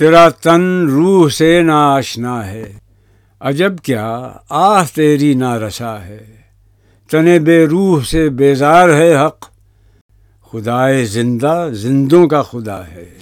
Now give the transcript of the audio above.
تیرا تن روح سے نا آشنا ہے۔ عجب کیا آہ تیری نا رسا ہے۔ تن بے روح سے بیزار ہے حق۔ خدائے زندہ زندوں کا خدا ہے۔